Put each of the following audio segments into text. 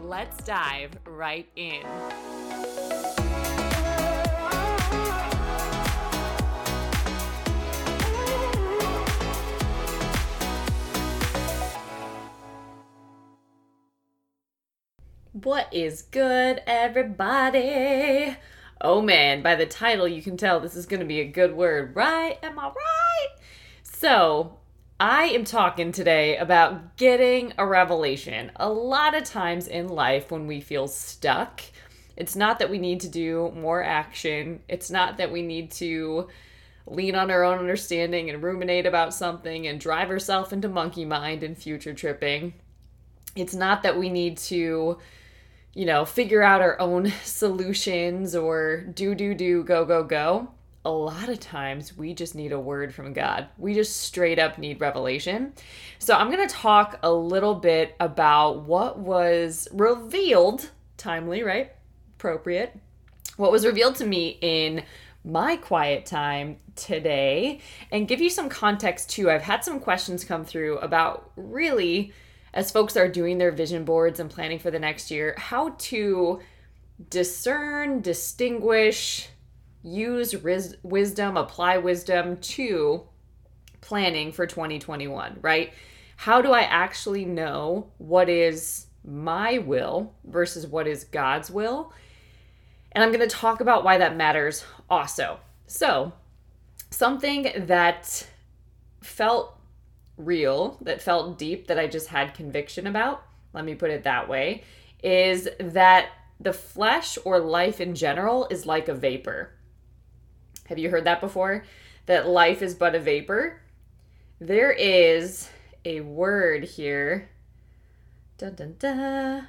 let's dive right in. What is good, everybody? Oh man, by the title, you can tell this is going to be a good word, right? Am I right? So, I am talking today about getting a revelation. A lot of times in life, when we feel stuck, it's not that we need to do more action, it's not that we need to lean on our own understanding and ruminate about something and drive ourselves into monkey mind and future tripping. It's not that we need to, you know, figure out our own solutions or do, do, do, go, go, go a lot of times we just need a word from God. We just straight up need revelation. So I'm going to talk a little bit about what was revealed, timely, right? Appropriate. What was revealed to me in my quiet time today and give you some context too. I've had some questions come through about really, as folks are doing their vision boards and planning for the next year, how to discern, distinguish, use ris- wisdom, apply wisdom to planning for 2021, right? How do I actually know what is my will versus what is God's will? And I'm going to talk about why that matters also. So, something that felt real, that felt deep, that I just had conviction about, let me put it that way, is that the flesh or life in general is like a vapor. Have you heard that before? That life is but a vapor? There is a word here. Dun dun dun.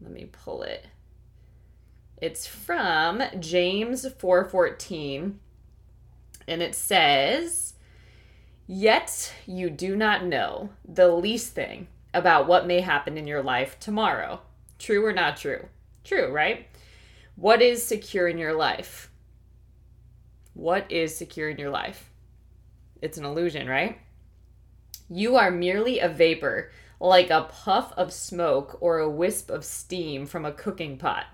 Let me pull it. It's from James 4:14 and it says, "Yet you do not know the least thing about what may happen in your life tomorrow." True or not true? True, right? What is secure in your life? What is secure in your life? It's an illusion, right? You are merely a vapor, like a puff of smoke or a wisp of steam from a cooking pot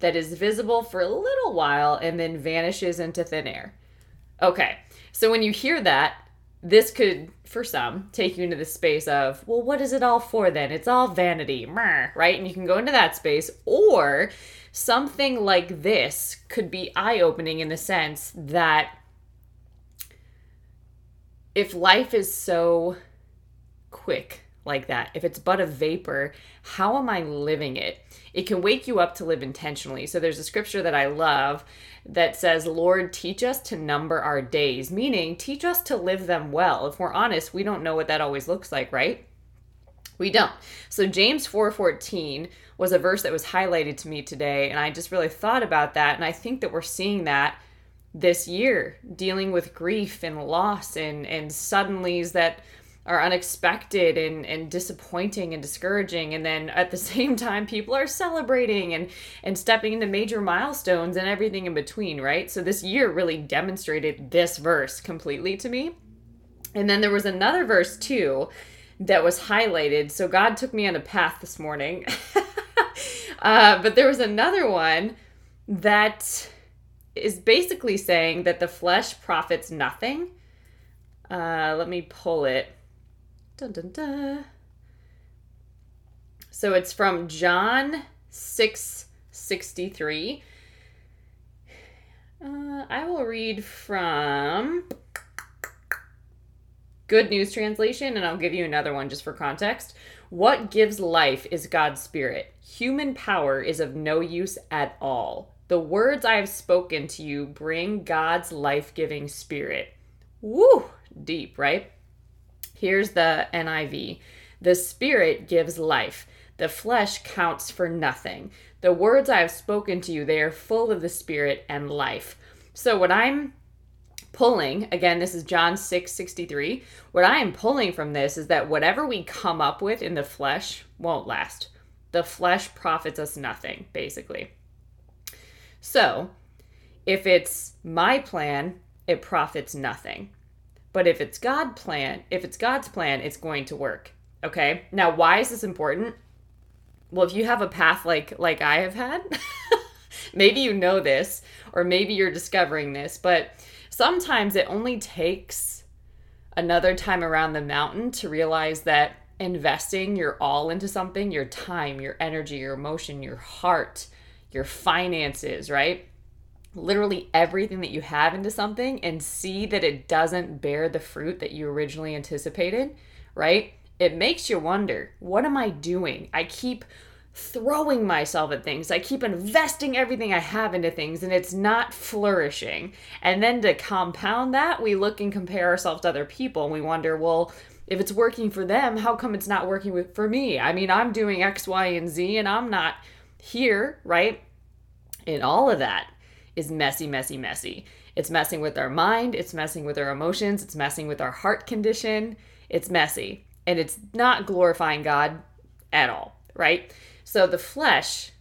that is visible for a little while and then vanishes into thin air. Okay, so when you hear that, this could, for some, take you into the space of, well, what is it all for then? It's all vanity, right? And you can go into that space, or something like this could be eye opening in the sense that if life is so quick like that, if it's but a vapor, how am I living it? It can wake you up to live intentionally. So there's a scripture that I love that says, Lord, teach us to number our days, meaning teach us to live them well. If we're honest, we don't know what that always looks like, right? We don't. So James 4:14 was a verse that was highlighted to me today and I just really thought about that and I think that we're seeing that this year dealing with grief and loss and and suddenlies that are unexpected and, and disappointing and discouraging and then at the same time people are celebrating and and stepping into major milestones and everything in between right so this year really demonstrated this verse completely to me and then there was another verse too that was highlighted. So God took me on a path this morning. uh, but there was another one that is basically saying that the flesh profits nothing. Uh, let me pull it. Dun, dun, dun. So it's from John 663. Uh, I will read from Good News Translation, and I'll give you another one just for context. What gives life is God's Spirit. Human power is of no use at all. The words I have spoken to you bring God's life giving spirit. Woo! Deep, right? Here's the NIV. The Spirit gives life. The flesh counts for nothing. The words I have spoken to you, they are full of the Spirit and life. So what I'm pulling, again, this is John 6 63. What I am pulling from this is that whatever we come up with in the flesh won't last. The flesh profits us nothing, basically. So, if it's my plan, it profits nothing. But if it's God plan, if it's God's plan, it's going to work. Okay? Now, why is this important? Well, if you have a path like like I have had, maybe you know this or maybe you're discovering this, but sometimes it only takes another time around the mountain to realize that investing your all into something, your time, your energy, your emotion, your heart, your finances, right? Literally everything that you have into something and see that it doesn't bear the fruit that you originally anticipated, right? It makes you wonder, what am I doing? I keep throwing myself at things. I keep investing everything I have into things and it's not flourishing. And then to compound that, we look and compare ourselves to other people and we wonder, well, if it's working for them, how come it's not working with, for me? I mean, I'm doing X, Y, and Z and I'm not here, right? In all of that is messy, messy, messy. It's messing with our mind, it's messing with our emotions, it's messing with our heart condition. It's messy. And it's not glorifying God at all, right? So the flesh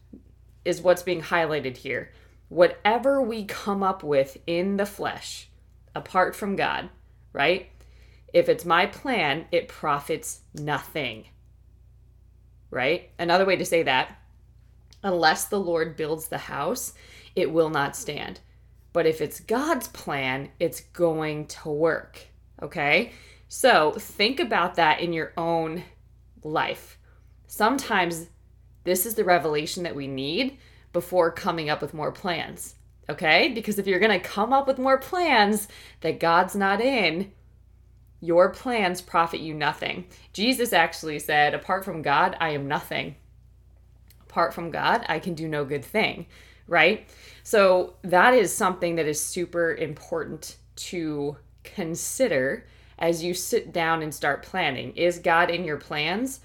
is what's being highlighted here. Whatever we come up with in the flesh, apart from God, right? If it's my plan, it profits nothing. Right? Another way to say that, unless the Lord builds the house, it will not stand. But if it's God's plan, it's going to work. Okay? So think about that in your own life. Sometimes this is the revelation that we need before coming up with more plans. Okay? Because if you're going to come up with more plans that God's not in, your plans profit you nothing. Jesus actually said, Apart from God, I am nothing. Apart from God, I can do no good thing, right? So that is something that is super important to consider as you sit down and start planning. Is God in your plans?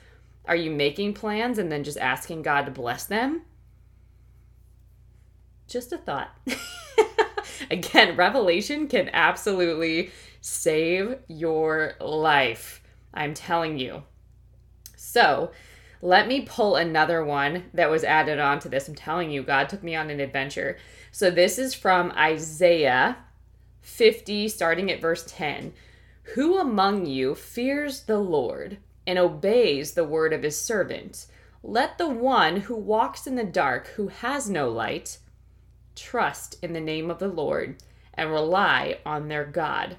Are you making plans and then just asking God to bless them? Just a thought. Again, revelation can absolutely save your life. I'm telling you. So, let me pull another one that was added on to this. I'm telling you, God took me on an adventure. So, this is from Isaiah 50, starting at verse 10. Who among you fears the Lord and obeys the word of his servant? Let the one who walks in the dark, who has no light, trust in the name of the Lord and rely on their God.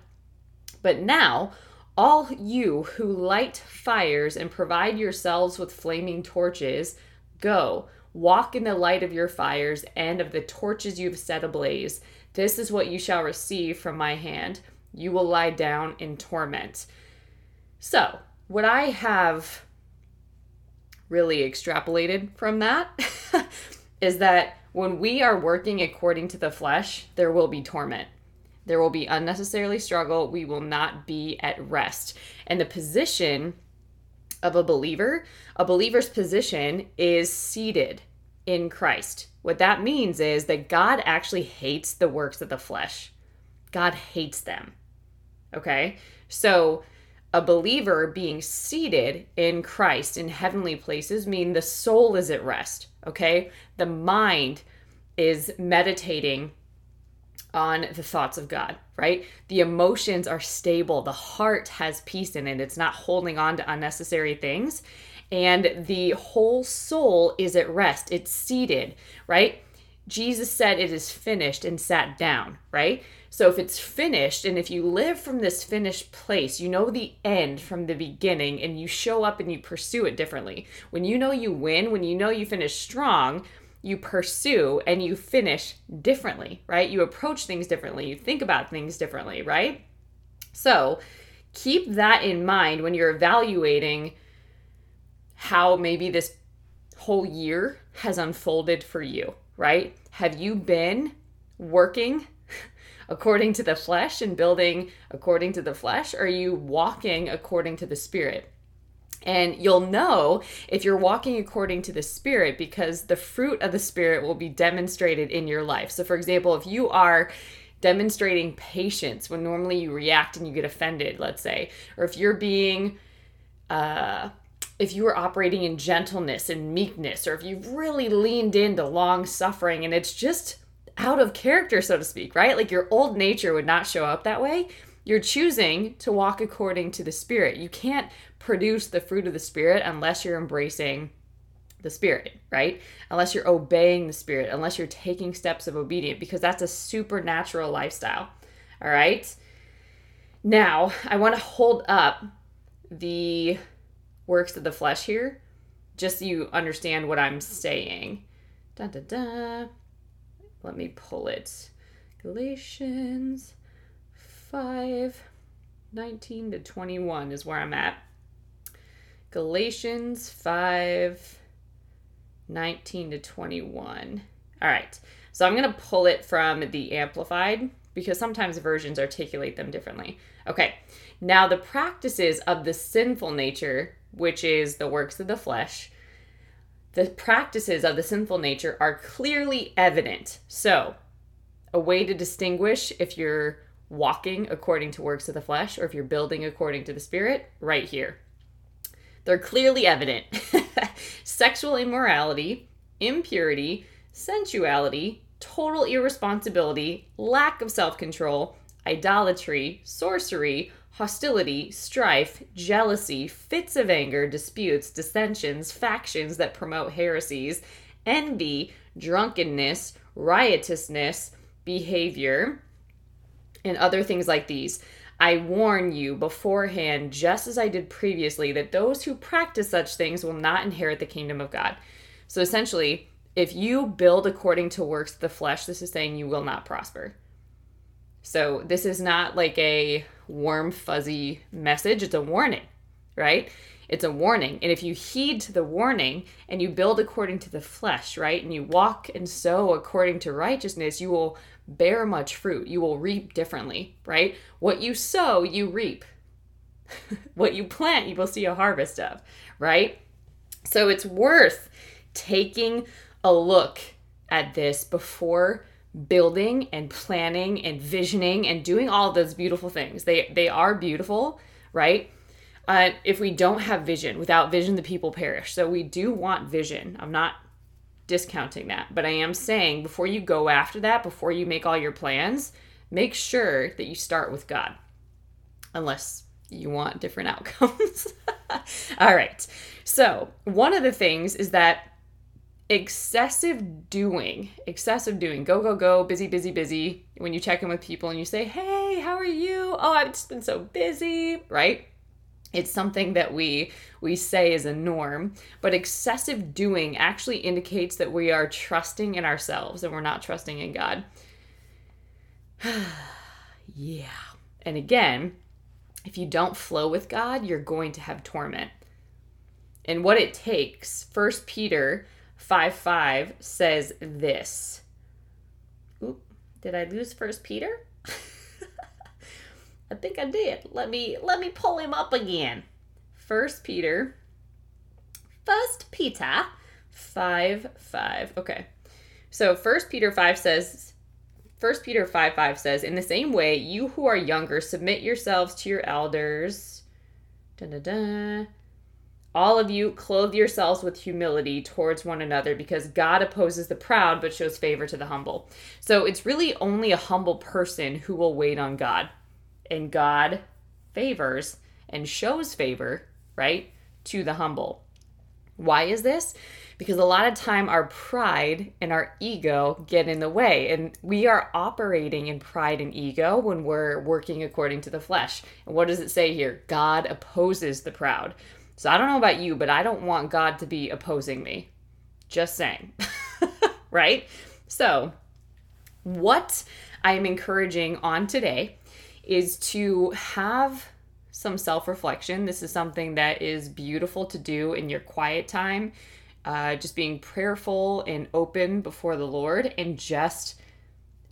But now, all you who light fires and provide yourselves with flaming torches, go, walk in the light of your fires and of the torches you have set ablaze. This is what you shall receive from my hand. You will lie down in torment. So, what I have really extrapolated from that is that when we are working according to the flesh, there will be torment. There will be unnecessarily struggle. We will not be at rest. And the position of a believer, a believer's position is seated in Christ. What that means is that God actually hates the works of the flesh. God hates them. Okay? So, a believer being seated in Christ in heavenly places mean the soul is at rest, okay? The mind is meditating on the thoughts of God, right? The emotions are stable. The heart has peace in it. It's not holding on to unnecessary things. And the whole soul is at rest. It's seated, right? Jesus said it is finished and sat down, right? So if it's finished and if you live from this finished place, you know the end from the beginning and you show up and you pursue it differently. When you know you win, when you know you finish strong, you pursue and you finish differently, right? You approach things differently, you think about things differently, right? So keep that in mind when you're evaluating how maybe this whole year has unfolded for you, right? Have you been working according to the flesh and building according to the flesh? Or are you walking according to the spirit? And you'll know if you're walking according to the Spirit because the fruit of the Spirit will be demonstrated in your life. So, for example, if you are demonstrating patience when normally you react and you get offended, let's say, or if you're being, uh, if you are operating in gentleness and meekness, or if you've really leaned into long suffering and it's just out of character, so to speak, right? Like your old nature would not show up that way. You're choosing to walk according to the Spirit. You can't produce the fruit of the Spirit unless you're embracing the Spirit, right? Unless you're obeying the Spirit, unless you're taking steps of obedience, because that's a supernatural lifestyle. All right. Now, I want to hold up the works of the flesh here, just so you understand what I'm saying. Da da da. Let me pull it. Galatians 5 19 to 21 is where I'm at. Galatians 5 19 to 21. All right. So I'm going to pull it from the Amplified because sometimes versions articulate them differently. Okay. Now, the practices of the sinful nature, which is the works of the flesh, the practices of the sinful nature are clearly evident. So, a way to distinguish if you're walking according to works of the flesh or if you're building according to the spirit, right here. They're clearly evident. Sexual immorality, impurity, sensuality, total irresponsibility, lack of self control, idolatry, sorcery, hostility, strife, jealousy, fits of anger, disputes, dissensions, factions that promote heresies, envy, drunkenness, riotousness, behavior, and other things like these. I warn you beforehand, just as I did previously, that those who practice such things will not inherit the kingdom of God. So essentially, if you build according to works of the flesh, this is saying you will not prosper. So this is not like a warm, fuzzy message, it's a warning, right? It's a warning. And if you heed to the warning and you build according to the flesh, right, and you walk and sow according to righteousness, you will bear much fruit. You will reap differently, right? What you sow, you reap. what you plant, you will see a harvest of, right? So it's worth taking a look at this before building and planning and visioning and doing all those beautiful things. They they are beautiful, right? Uh, if we don't have vision, without vision, the people perish. So we do want vision. I'm not discounting that, but I am saying before you go after that, before you make all your plans, make sure that you start with God, unless you want different outcomes. all right. So one of the things is that excessive doing, excessive doing, go, go, go, busy, busy, busy. When you check in with people and you say, hey, how are you? Oh, I've just been so busy, right? It's something that we we say is a norm, but excessive doing actually indicates that we are trusting in ourselves and we're not trusting in God. yeah. And again, if you don't flow with God, you're going to have torment. And what it takes, First Peter 5 5 says this. Oop, did I lose First Peter? I think I did. Let me let me pull him up again. First Peter. First Peter 5 5. Okay. So First Peter 5 says First Peter 5 5 says, In the same way, you who are younger, submit yourselves to your elders. Dun, dun, dun. All of you clothe yourselves with humility towards one another because God opposes the proud but shows favor to the humble. So it's really only a humble person who will wait on God. And God favors and shows favor, right, to the humble. Why is this? Because a lot of time our pride and our ego get in the way and we are operating in pride and ego when we're working according to the flesh. And what does it say here? God opposes the proud. So I don't know about you, but I don't want God to be opposing me. Just saying. right? So, what I am encouraging on today is to have some self reflection. This is something that is beautiful to do in your quiet time. Uh, just being prayerful and open before the Lord and just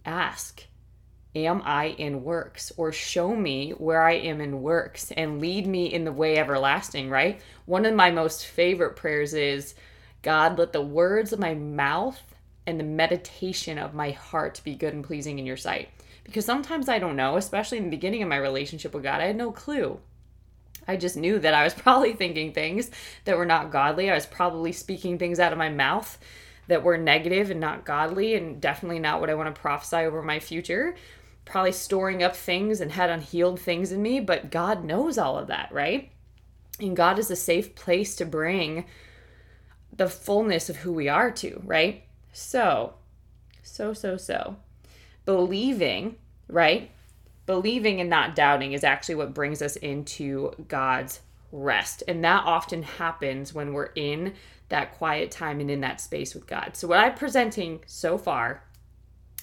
ask am I in works? Or show me where I am in works and lead me in the way everlasting, right? One of my most favorite prayers is God, let the words of my mouth and the meditation of my heart be good and pleasing in your sight. Because sometimes I don't know, especially in the beginning of my relationship with God, I had no clue. I just knew that I was probably thinking things that were not godly. I was probably speaking things out of my mouth that were negative and not godly, and definitely not what I want to prophesy over my future probably storing up things and had unhealed things in me, but God knows all of that, right? And God is a safe place to bring the fullness of who we are to, right? So, so, so, so. Believing, right? Believing and not doubting is actually what brings us into God's rest. And that often happens when we're in that quiet time and in that space with God. So, what I'm presenting so far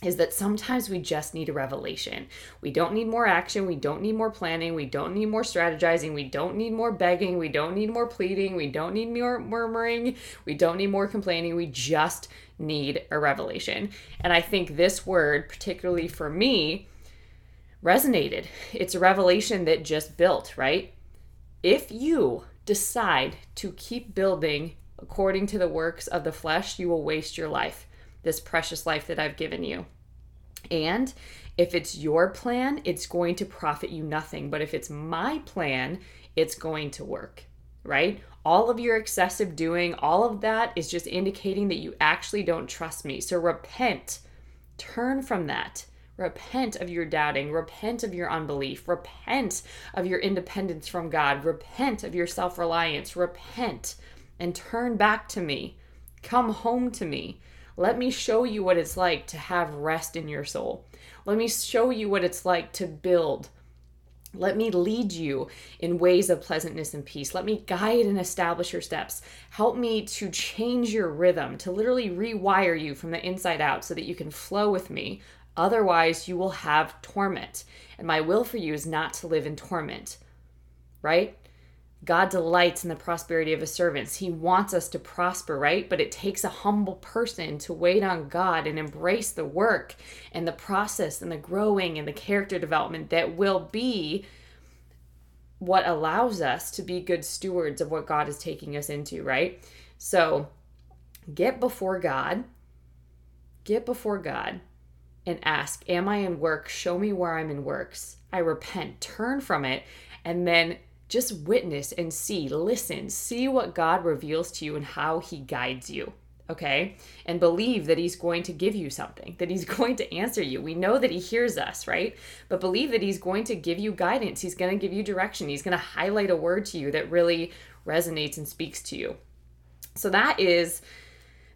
is that sometimes we just need a revelation. We don't need more action. We don't need more planning. We don't need more strategizing. We don't need more begging. We don't need more pleading. We don't need more murmuring. We don't need more complaining. We just need a revelation. And I think this word, particularly for me, resonated. It's a revelation that just built, right? If you decide to keep building according to the works of the flesh, you will waste your life this precious life that I've given you. And if it's your plan, it's going to profit you nothing. But if it's my plan, it's going to work, right? All of your excessive doing, all of that is just indicating that you actually don't trust me. So repent, turn from that. Repent of your doubting. Repent of your unbelief. Repent of your independence from God. Repent of your self reliance. Repent and turn back to me. Come home to me. Let me show you what it's like to have rest in your soul. Let me show you what it's like to build. Let me lead you in ways of pleasantness and peace. Let me guide and establish your steps. Help me to change your rhythm, to literally rewire you from the inside out so that you can flow with me. Otherwise, you will have torment. And my will for you is not to live in torment, right? God delights in the prosperity of his servants. He wants us to prosper, right? But it takes a humble person to wait on God and embrace the work and the process and the growing and the character development that will be what allows us to be good stewards of what God is taking us into, right? So get before God, get before God and ask, Am I in work? Show me where I'm in works. I repent, turn from it, and then just witness and see, listen, see what God reveals to you and how He guides you. Okay. And believe that He's going to give you something, that He's going to answer you. We know that He hears us, right? But believe that He's going to give you guidance. He's going to give you direction. He's going to highlight a word to you that really resonates and speaks to you. So that is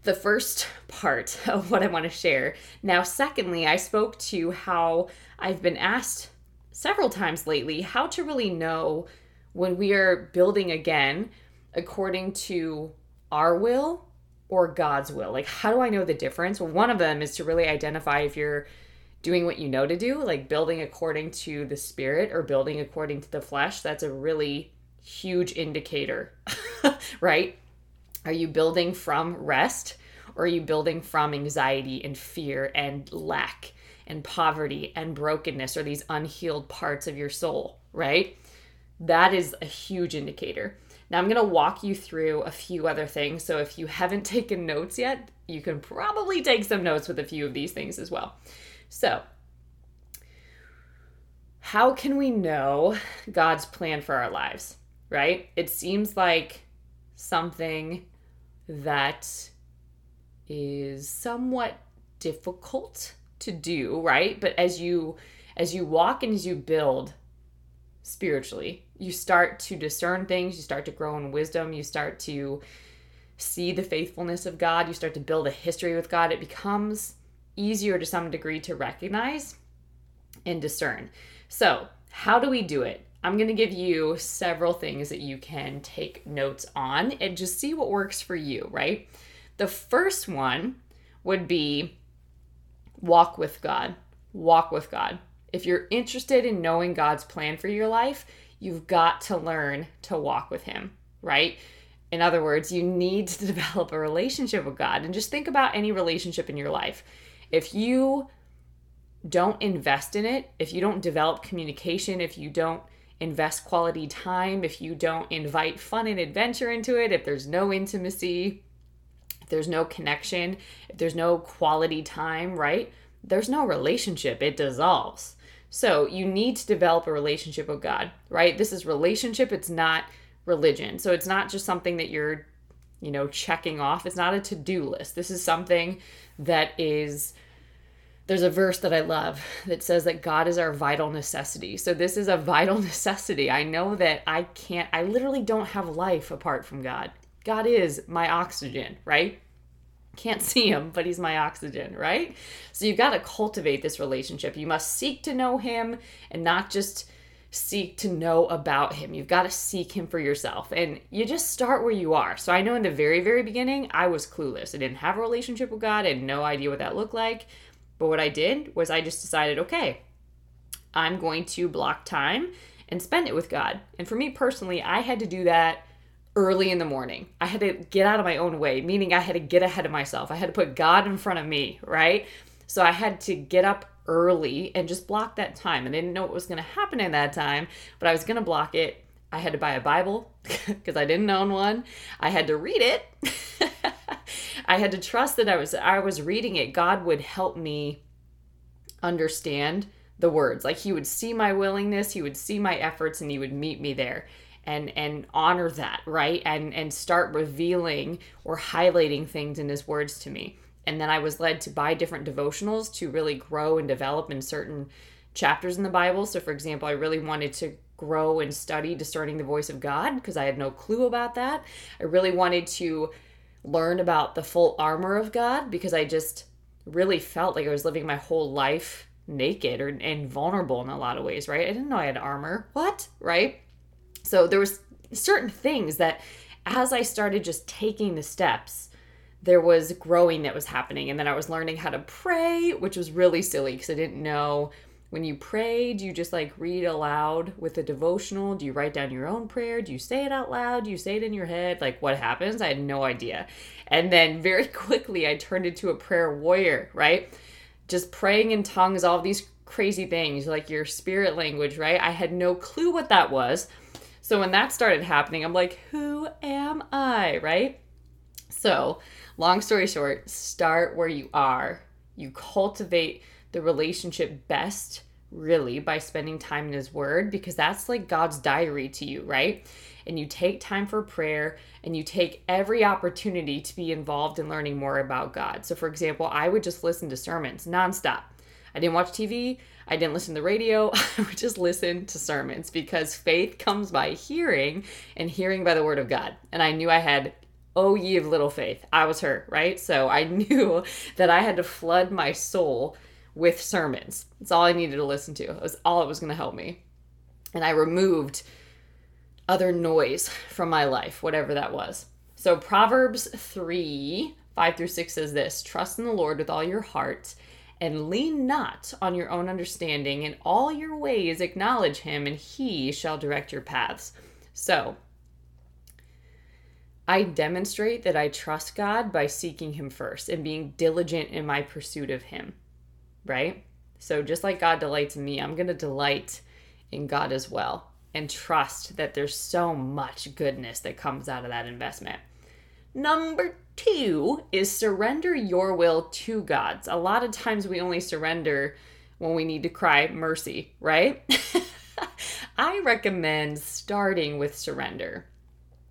the first part of what I want to share. Now, secondly, I spoke to how I've been asked several times lately how to really know when we are building again according to our will or God's will. Like, how do I know the difference? Well, one of them is to really identify if you're doing what you know to do, like building according to the spirit or building according to the flesh. That's a really huge indicator, right? Are you building from rest or are you building from anxiety and fear and lack and poverty and brokenness or these unhealed parts of your soul, right? That is a huge indicator. Now, I'm going to walk you through a few other things. So, if you haven't taken notes yet, you can probably take some notes with a few of these things as well. So, how can we know God's plan for our lives, right? It seems like something that is somewhat difficult to do, right? But as you as you walk and as you build spiritually, you start to discern things, you start to grow in wisdom, you start to see the faithfulness of God, you start to build a history with God. It becomes easier to some degree to recognize and discern. So, how do we do it? I'm going to give you several things that you can take notes on and just see what works for you, right? The first one would be walk with God. Walk with God. If you're interested in knowing God's plan for your life, you've got to learn to walk with Him, right? In other words, you need to develop a relationship with God. And just think about any relationship in your life. If you don't invest in it, if you don't develop communication, if you don't invest quality time, if you don't invite fun and adventure into it, if there's no intimacy, if there's no connection, if there's no quality time, right? There's no relationship. It dissolves. So you need to develop a relationship with God, right? This is relationship, it's not religion. So it's not just something that you're, you know, checking off. It's not a to do list. This is something that is there's a verse that I love that says that God is our vital necessity. So this is a vital necessity. I know that I can't, I literally don't have life apart from God. God is my oxygen, right? Can't see him, but he's my oxygen, right? So you've got to cultivate this relationship. You must seek to know him and not just seek to know about him. You've got to seek him for yourself. And you just start where you are. So I know in the very, very beginning, I was clueless. I didn't have a relationship with God. I had no idea what that looked like. But what I did was I just decided, okay, I'm going to block time and spend it with God. And for me personally, I had to do that early in the morning. I had to get out of my own way, meaning I had to get ahead of myself. I had to put God in front of me, right? So I had to get up early and just block that time. I didn't know what was going to happen in that time, but I was going to block it. I had to buy a Bible because I didn't own one. I had to read it. I had to trust that I was I was reading it. God would help me understand the words. Like he would see my willingness, he would see my efforts and he would meet me there and and honor that, right? And and start revealing or highlighting things in his words to me. And then I was led to buy different devotionals to really grow and develop in certain chapters in the Bible. So for example, I really wanted to grow and study discerning the voice of God because I had no clue about that. I really wanted to learn about the full armor of God because I just really felt like I was living my whole life naked or and vulnerable in a lot of ways, right? I didn't know I had armor. What? Right? So there was certain things that as I started just taking the steps, there was growing that was happening and then I was learning how to pray, which was really silly because I didn't know when you pray, do you just like read aloud with a devotional? Do you write down your own prayer? Do you say it out loud? Do you say it in your head? Like what happens? I had no idea. And then very quickly, I turned into a prayer warrior, right? Just praying in tongues, all these crazy things, like your spirit language, right? I had no clue what that was. So when that started happening, I'm like, who am I, right? So, long story short, start where you are. You cultivate the relationship best really by spending time in his word because that's like God's diary to you, right? And you take time for prayer and you take every opportunity to be involved in learning more about God. So, for example, I would just listen to sermons nonstop. I didn't watch TV, I didn't listen to the radio, I would just listen to sermons because faith comes by hearing and hearing by the word of God. And I knew I had Oh, ye of little faith. I was her, right? So I knew that I had to flood my soul with sermons. That's all I needed to listen to. It was all it was going to help me. And I removed other noise from my life, whatever that was. So Proverbs 3 5 through 6 says this Trust in the Lord with all your heart and lean not on your own understanding. In all your ways acknowledge him, and he shall direct your paths. So, I demonstrate that I trust God by seeking him first and being diligent in my pursuit of him right? So just like God delights in me, I'm going to delight in God as well and trust that there's so much goodness that comes out of that investment. Number two is surrender your will to God's. A lot of times we only surrender when we need to cry mercy, right? I recommend starting with surrender.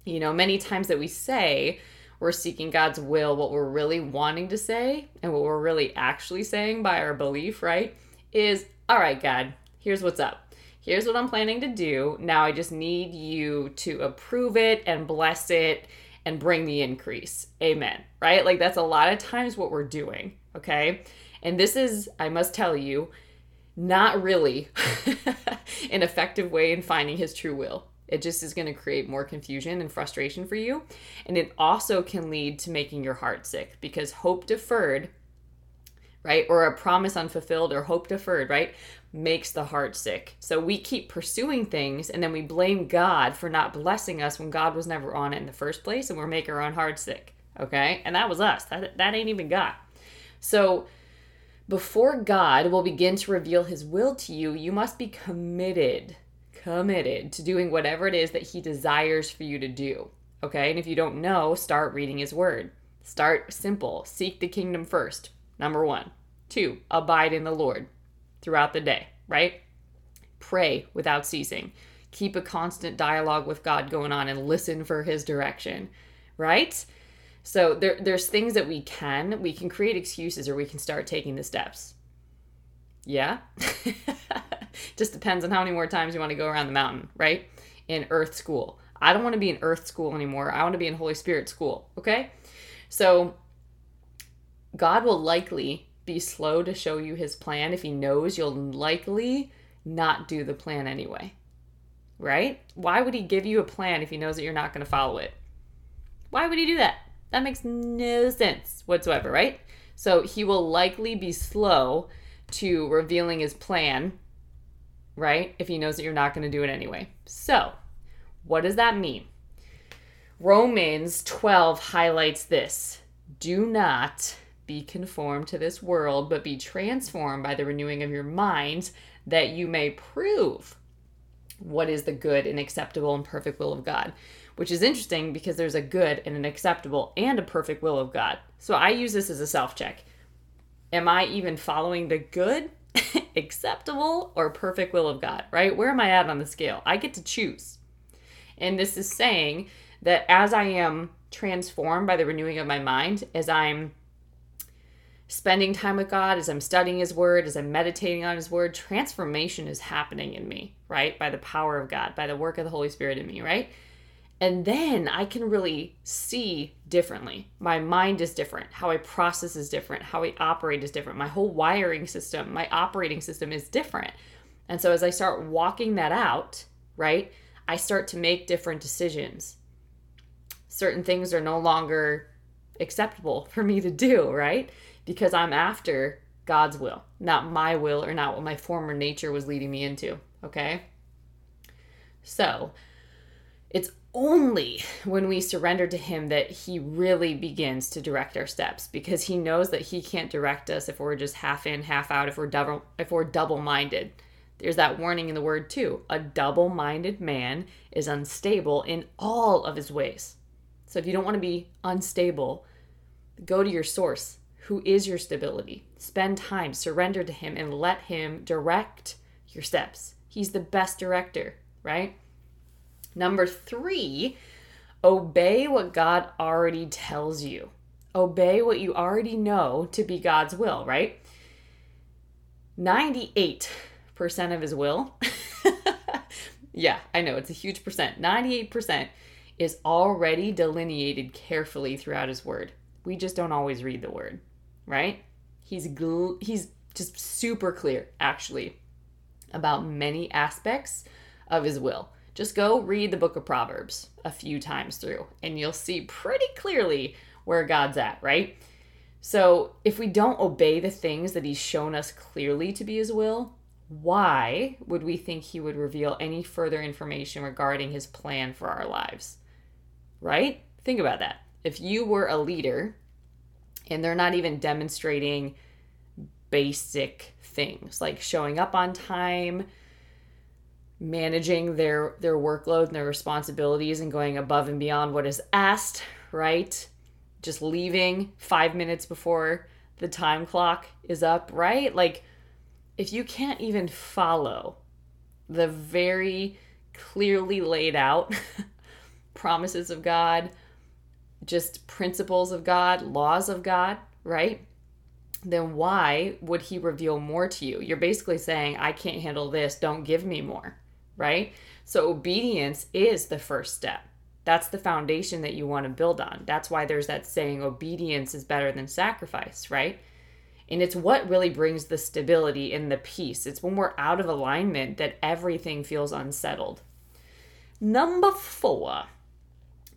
You know, many times that we say, we're seeking God's will, what we're really wanting to say, and what we're really actually saying by our belief, right? Is, all right, God, here's what's up. Here's what I'm planning to do. Now I just need you to approve it and bless it and bring the increase. Amen. Right? Like that's a lot of times what we're doing. Okay. And this is, I must tell you, not really an effective way in finding his true will. It just is going to create more confusion and frustration for you. And it also can lead to making your heart sick because hope deferred, right, or a promise unfulfilled or hope deferred, right, makes the heart sick. So we keep pursuing things and then we blame God for not blessing us when God was never on it in the first place and we're making our own heart sick. Okay? And that was us. That, that ain't even God. So, Before God will begin to reveal his will to you, you must be committed, committed to doing whatever it is that he desires for you to do. Okay? And if you don't know, start reading his word. Start simple. Seek the kingdom first. Number one. Two, abide in the Lord throughout the day, right? Pray without ceasing. Keep a constant dialogue with God going on and listen for his direction, right? So there, there's things that we can, we can create excuses or we can start taking the steps. Yeah? Just depends on how many more times you want to go around the mountain, right? In earth school. I don't want to be in earth school anymore. I want to be in Holy Spirit school, okay? So God will likely be slow to show you his plan if he knows you'll likely not do the plan anyway. Right? Why would he give you a plan if he knows that you're not going to follow it? Why would he do that? That makes no sense whatsoever, right? So he will likely be slow to revealing his plan, right? If he knows that you're not going to do it anyway. So, what does that mean? Romans 12 highlights this. Do not be conformed to this world, but be transformed by the renewing of your mind, that you may prove what is the good and acceptable and perfect will of God which is interesting because there's a good and an acceptable and a perfect will of God. So I use this as a self check. Am I even following the good, acceptable, or perfect will of God, right? Where am I at on the scale? I get to choose. And this is saying that as I am transformed by the renewing of my mind, as I'm spending time with God, as I'm studying His Word, as I'm meditating on His Word, transformation is happening in me, right? By the power of God, by the work of the Holy Spirit in me, right? And then I can really see differently. My mind is different. How I process is different. How I operate is different. My whole wiring system, my operating system is different. And so as I start walking that out, right, I start to make different decisions. Certain things are no longer acceptable for me to do, right? Because I'm after God's will, not my will or not what my former nature was leading me into, okay? So, it's only when we surrender to him that he really begins to direct our steps because he knows that he can't direct us if we're just half in half out if we're double if we're double minded there's that warning in the word too. A double minded man is unstable in all of his ways. So if you don't want to be unstable go to your source who is your stability spend time surrender to him and let him direct your steps he's the best director right Number three, obey what God already tells you. Obey what you already know to be God's will, right? 98% of his will. yeah, I know it's a huge percent. 98% is already delineated carefully throughout his word. We just don't always read the word, right? He's gl- he's just super clear actually about many aspects of his will. Just go read the book of Proverbs a few times through, and you'll see pretty clearly where God's at, right? So, if we don't obey the things that He's shown us clearly to be His will, why would we think He would reveal any further information regarding His plan for our lives? Right? Think about that. If you were a leader and they're not even demonstrating basic things like showing up on time, managing their their workload and their responsibilities and going above and beyond what is asked, right? Just leaving 5 minutes before the time clock is up, right? Like if you can't even follow the very clearly laid out promises of God, just principles of God, laws of God, right? Then why would he reveal more to you? You're basically saying, I can't handle this, don't give me more right? So obedience is the first step. That's the foundation that you want to build on. That's why there's that saying obedience is better than sacrifice, right? And it's what really brings the stability and the peace. It's when we're out of alignment that everything feels unsettled. Number four,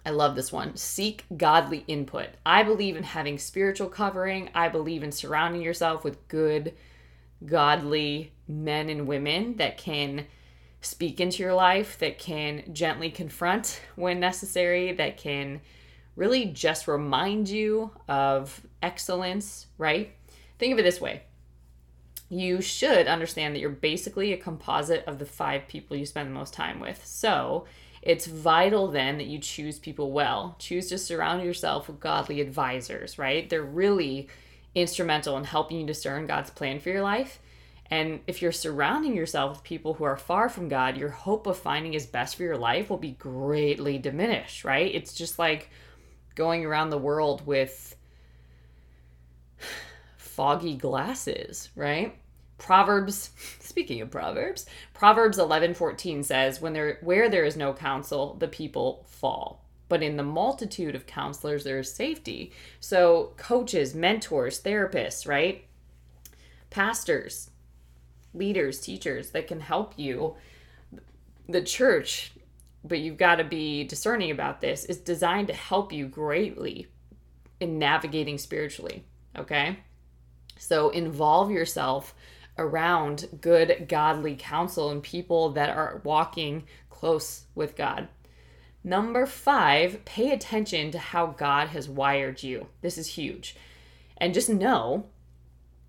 I love this one. Seek godly input. I believe in having spiritual covering. I believe in surrounding yourself with good, godly men and women that can speak into your life, that can gently confront when necessary, that can really just remind you of excellence, right? Think of it this way you should understand that you're basically a composite of the five people you spend the most time with. So it's vital then that you choose people well. Choose to surround yourself with godly advisors, right? They're really instrumental in helping you discern God's plan for your life. And if you're surrounding yourself with people who are far from God, your hope of finding His best for your life will be greatly diminished, right? It's just like going around the world with foggy glasses, right? Proverbs, speaking of Proverbs, Proverbs 11:14 says, "When there where there is no counsel, the people fall." But in the multitude of counselors there is safety. So coaches, mentors, therapists, right? Pastors, leaders, teachers that can help you. The church, but you've got to be discerning about this, is designed to help you greatly in navigating spiritually, okay? So involve yourself around good godly counsel and people that are walking close with God. Number five, pay attention to how God has wired you. This is huge. And just know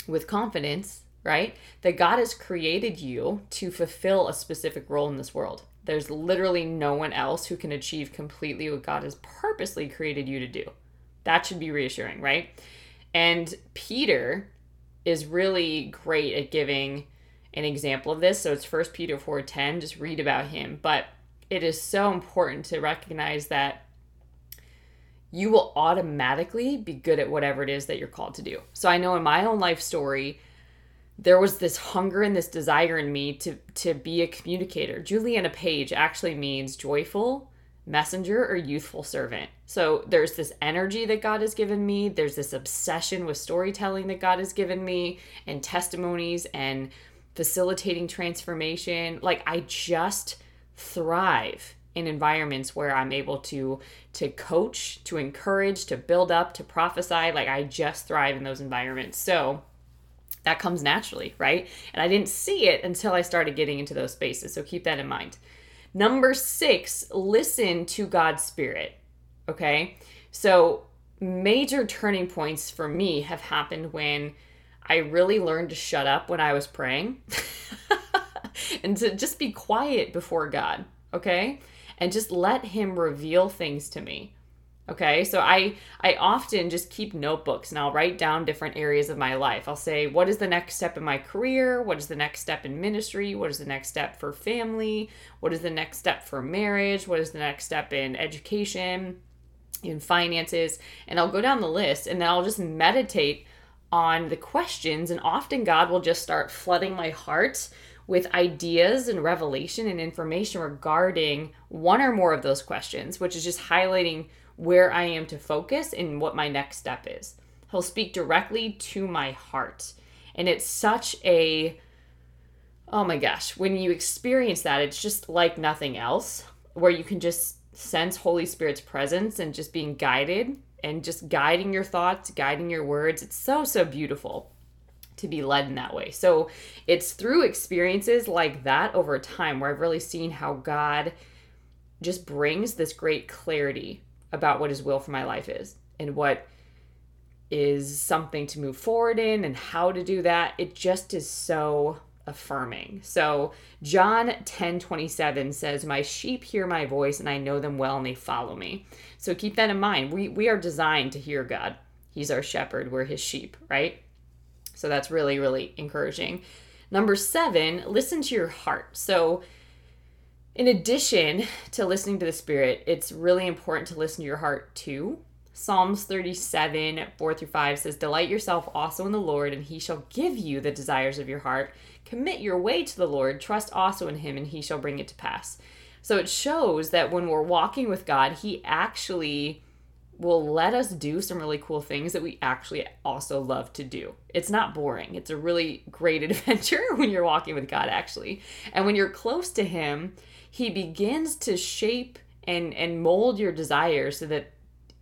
with confidence, right, that God has created you to fulfill a specific role in this world. There's literally no one else who can achieve completely what God has purposely created you to do. That should be reassuring, right? And Peter is really great at giving an example of this. So it's First Peter 4:10, just read about him, but it is so important to recognize that you will automatically be good at whatever it is that you're called to do. So I know in my own life story, there was this hunger and this desire in me to to be a communicator. Juliana Page actually means joyful, messenger or youthful servant. So there's this energy that God has given me, there's this obsession with storytelling that God has given me, and testimonies and facilitating transformation. Like I just thrive in environments where I'm able to to coach, to encourage, to build up, to prophesy. Like I just thrive in those environments. So that comes naturally, right? And I didn't see it until I started getting into those spaces. So keep that in mind. Number six, listen to God's Spirit. Okay. So, major turning points for me have happened when I really learned to shut up when I was praying and to just be quiet before God. Okay. And just let Him reveal things to me. Okay, so I I often just keep notebooks and I'll write down different areas of my life. I'll say what is the next step in my career? What is the next step in ministry? What is the next step for family? What is the next step for marriage? What is the next step in education, in finances? And I'll go down the list and then I'll just meditate on the questions and often God will just start flooding my heart with ideas and revelation and information regarding one or more of those questions, which is just highlighting where I am to focus and what my next step is. He'll speak directly to my heart. And it's such a, oh my gosh, when you experience that, it's just like nothing else, where you can just sense Holy Spirit's presence and just being guided and just guiding your thoughts, guiding your words. It's so, so beautiful to be led in that way. So it's through experiences like that over time where I've really seen how God just brings this great clarity about what his will for my life is and what is something to move forward in and how to do that. It just is so affirming. So John 10 27 says, My sheep hear my voice and I know them well and they follow me. So keep that in mind. We we are designed to hear God. He's our shepherd, we're his sheep, right? So that's really, really encouraging. Number seven, listen to your heart. So in addition to listening to the Spirit, it's really important to listen to your heart too. Psalms 37, 4 through 5 says, Delight yourself also in the Lord, and he shall give you the desires of your heart. Commit your way to the Lord, trust also in him, and he shall bring it to pass. So it shows that when we're walking with God, he actually will let us do some really cool things that we actually also love to do. It's not boring. It's a really great adventure when you're walking with God, actually. And when you're close to him, he begins to shape and and mold your desires so that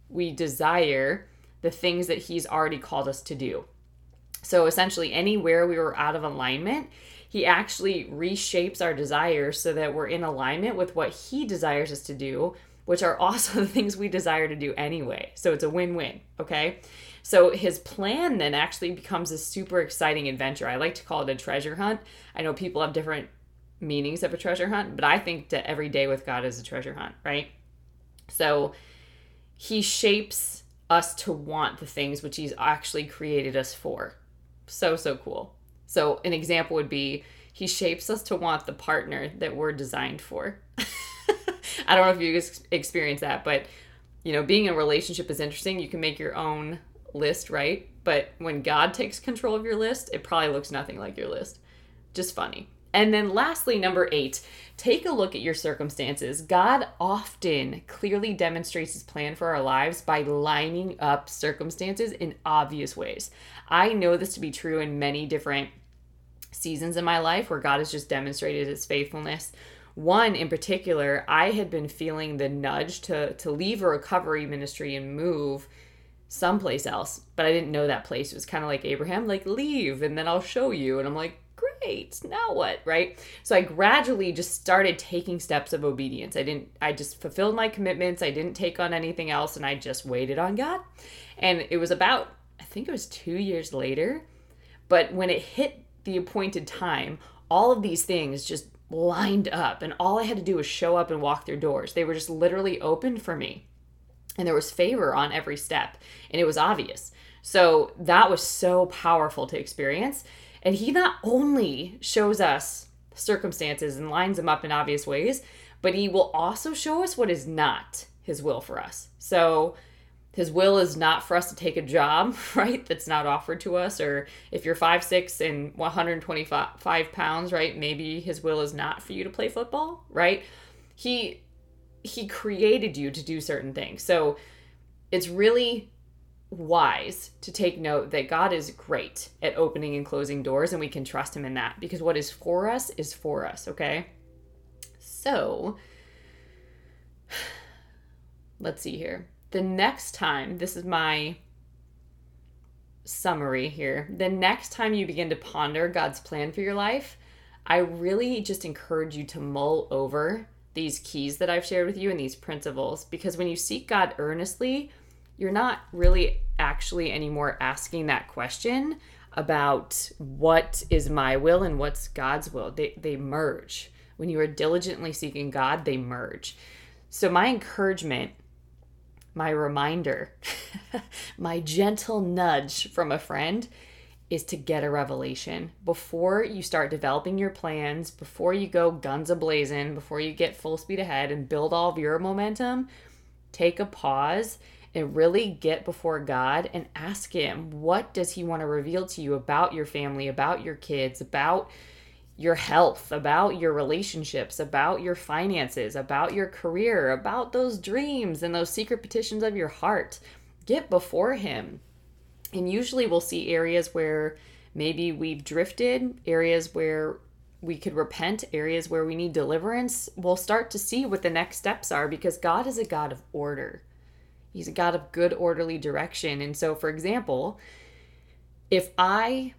we desire the things that he's already called us to do. So essentially anywhere we were out of alignment, he actually reshapes our desires so that we're in alignment with what he desires us to do which are also the things we desire to do anyway. So it's a win win, okay? So his plan then actually becomes a super exciting adventure. I like to call it a treasure hunt. I know people have different meanings of a treasure hunt, but I think that every day with God is a treasure hunt, right? So he shapes us to want the things which he's actually created us for. So, so cool. So, an example would be he shapes us to want the partner that we're designed for. I don't know if you experience that, but you know, being in a relationship is interesting. You can make your own list, right? But when God takes control of your list, it probably looks nothing like your list. Just funny. And then lastly, number eight, take a look at your circumstances. God often clearly demonstrates his plan for our lives by lining up circumstances in obvious ways. I know this to be true in many different seasons in my life where God has just demonstrated his faithfulness. One in particular, I had been feeling the nudge to to leave a recovery ministry and move someplace else, but I didn't know that place. It was kind of like Abraham, like leave and then I'll show you. And I'm like, great, now what, right? So I gradually just started taking steps of obedience. I didn't, I just fulfilled my commitments. I didn't take on anything else and I just waited on God. And it was about, I think it was two years later, but when it hit the appointed time, all of these things just lined up and all I had to do was show up and walk through doors. They were just literally open for me and there was favor on every step and it was obvious so that was so powerful to experience and he not only shows us circumstances and lines them up in obvious ways but he will also show us what is not his will for us so his will is not for us to take a job right that's not offered to us or if you're five six and 125 pounds right maybe his will is not for you to play football right he he created you to do certain things. So it's really wise to take note that God is great at opening and closing doors and we can trust him in that because what is for us is for us, okay? So let's see here. The next time, this is my summary here. The next time you begin to ponder God's plan for your life, I really just encourage you to mull over these keys that I've shared with you and these principles because when you seek God earnestly, you're not really actually anymore asking that question about what is my will and what's God's will. They, they merge. When you are diligently seeking God, they merge. So, my encouragement, my reminder, my gentle nudge from a friend is to get a revelation before you start developing your plans, before you go guns a blazing, before you get full speed ahead and build all of your momentum. Take a pause and really get before God and ask Him, what does He want to reveal to you about your family, about your kids, about your health, about your relationships, about your finances, about your career, about those dreams and those secret petitions of your heart? Get before Him and usually we'll see areas where maybe we've drifted, areas where we could repent, areas where we need deliverance. We'll start to see what the next steps are because God is a God of order. He's a God of good, orderly direction. And so, for example, if I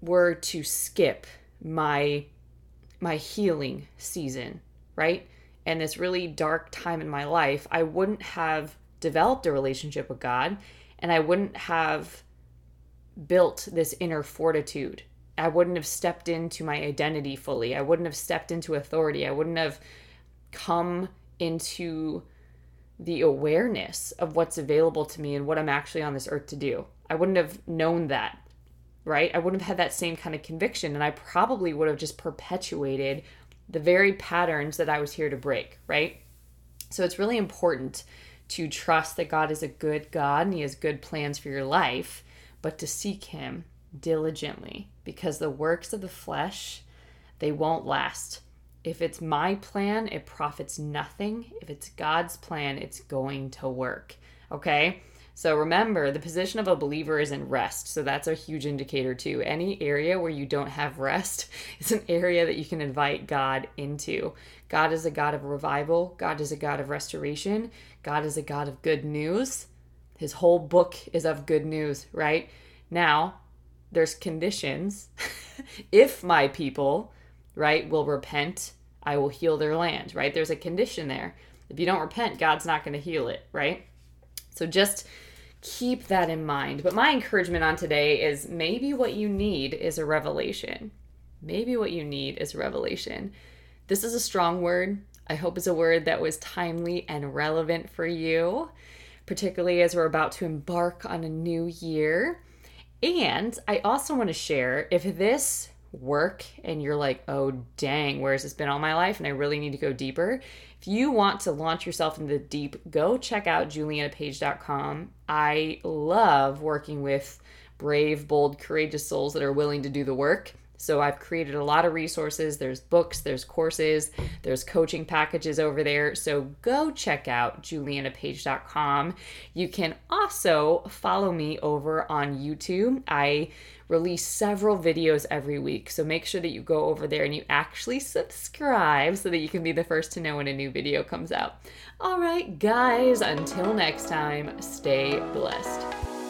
were to skip my my healing season, right? And this really dark time in my life, I wouldn't have developed a relationship with God and I wouldn't have built this inner fortitude. I wouldn't have stepped into my identity fully. I wouldn't have stepped into authority. I wouldn't have come into the awareness of what's available to me and what I'm actually on this earth to do. I wouldn't have known that, right? I wouldn't have had that same kind of conviction. And I probably would have just perpetuated the very patterns that I was here to break, right? So it's really important to trust that God is a good God and He has good plans for your life, but to seek Him diligently because the works of the flesh, they won't last. If it's my plan, it profits nothing. If it's God's plan, it's going to work. Okay? So remember, the position of a believer is in rest. So that's a huge indicator, too. Any area where you don't have rest is an area that you can invite God into. God is a God of revival, God is a God of restoration, God is a God of good news. His whole book is of good news, right? Now, there's conditions. if my people, right, will repent, I will heal their land, right? There's a condition there. If you don't repent, God's not going to heal it, right? So just keep that in mind. But my encouragement on today is maybe what you need is a revelation. Maybe what you need is a revelation. This is a strong word. I hope it's a word that was timely and relevant for you, particularly as we're about to embark on a new year. And I also want to share if this work and you're like, oh, dang, where's this been all my life? And I really need to go deeper. If you want to launch yourself into the deep, go check out julianapage.com. I love working with brave, bold, courageous souls that are willing to do the work. So I've created a lot of resources. There's books, there's courses, there's coaching packages over there. So go check out julianapage.com. You can also follow me over on YouTube. I release several videos every week. So make sure that you go over there and you actually subscribe so that you can be the first to know when a new video comes out. All right, guys, until next time, stay blessed.